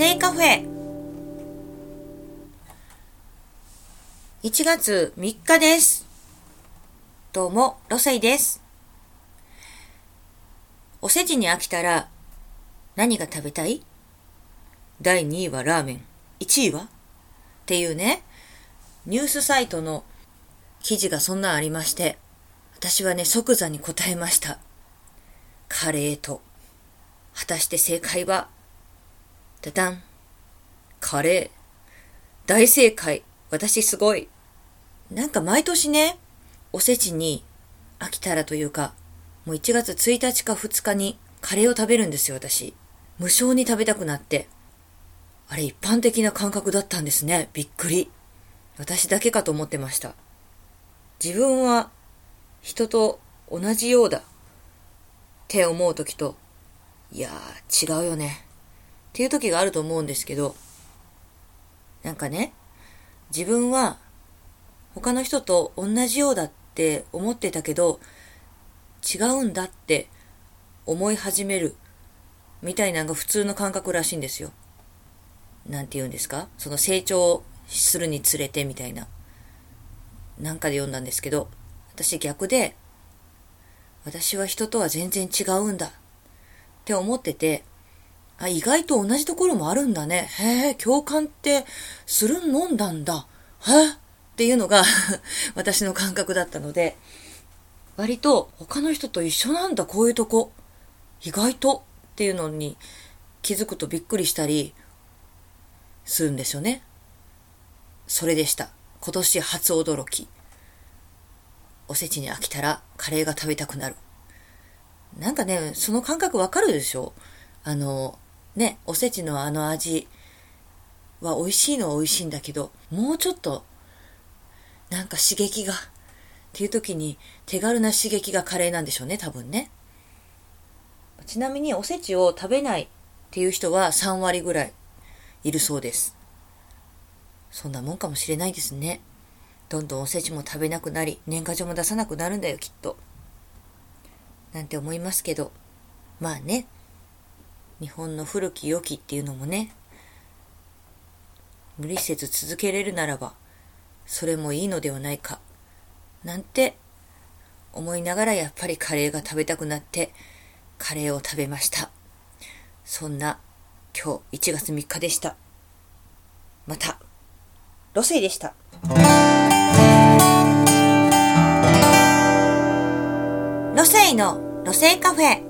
カフェ1月3日です。どうも、ロセイです。おせちに飽きたら何が食べたい？第2位はラーメン。1位は？っていうね、ニュースサイトの記事がそんなんありまして、私はね、即座に答えました。カレーと。果たして正解は、ダダン。カレー。大正解。私すごい。なんか毎年ね、おせちに飽きたらというか、もう1月1日か2日にカレーを食べるんですよ、私。無償に食べたくなって。あれ一般的な感覚だったんですね。びっくり。私だけかと思ってました。自分は人と同じようだって思う時と、いやー違うよねっていう時があると思うんですけど、なんかね、自分は他の人と同じようだって思ってたけど、違うんだって思い始めるみたいなのが普通の感覚らしいんですよ。なんて言うんですか？その成長するにつれてみたいな。なんかで読んだんですけど、私逆で、私は人とは全然違うんだって思ってて、あ、意外と同じところもあるんだね。へえ、共感ってするもんなんだ。へえっていうのが 私の感覚だったので、割と他の人と一緒なんだ、こういうとこ。意外とっていうのに気づくとびっくりしたりするんですよね。それでした。今年初驚き。おせちに飽きたらカレーが食べたくなる。なんかね、その感覚わかるでしょ？あの、ね、おせちのあの味は美味しいのは美味しいんだけど、もうちょっと、なんか刺激が、っていう時に手軽な刺激がカレーなんでしょうね、多分ね。ちなみにおせちを食べないっていう人は3割ぐらいいるそうです。そんなもんかもしれないですね。どんどんおせちも食べなくなり、年賀状も出さなくなるんだよ、きっと。なんて思いますけど。まあね。日本の古き良きっていうのもね、無理せず続けれるならば、それもいいのではないか。なんて思いながらやっぱりカレーが食べたくなって、カレーを食べました。そんな今日1月3日でした。また、ロセイでした。ロセイのロセイカフェ。